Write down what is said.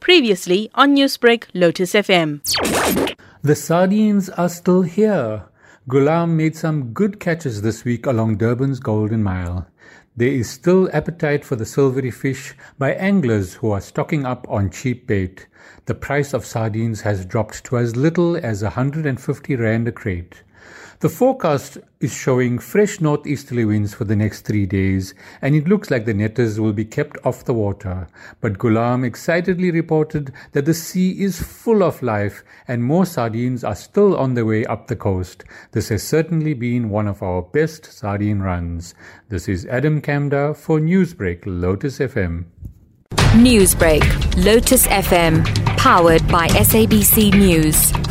Previously on Newsbreak, Lotus FM. The sardines are still here. Gulam made some good catches this week along Durban's Golden Mile. There is still appetite for the silvery fish by anglers who are stocking up on cheap bait. The price of sardines has dropped to as little as 150 rand a crate. The forecast is showing fresh northeasterly winds for the next three days, and it looks like the netters will be kept off the water. But Gulam excitedly reported that the sea is full of life and more sardines are still on their way up the coast. This has certainly been one of our best sardine runs. This is Adam Kamdar for Newsbreak, Lotus FM. Newsbreak, Lotus FM, powered by SABC News.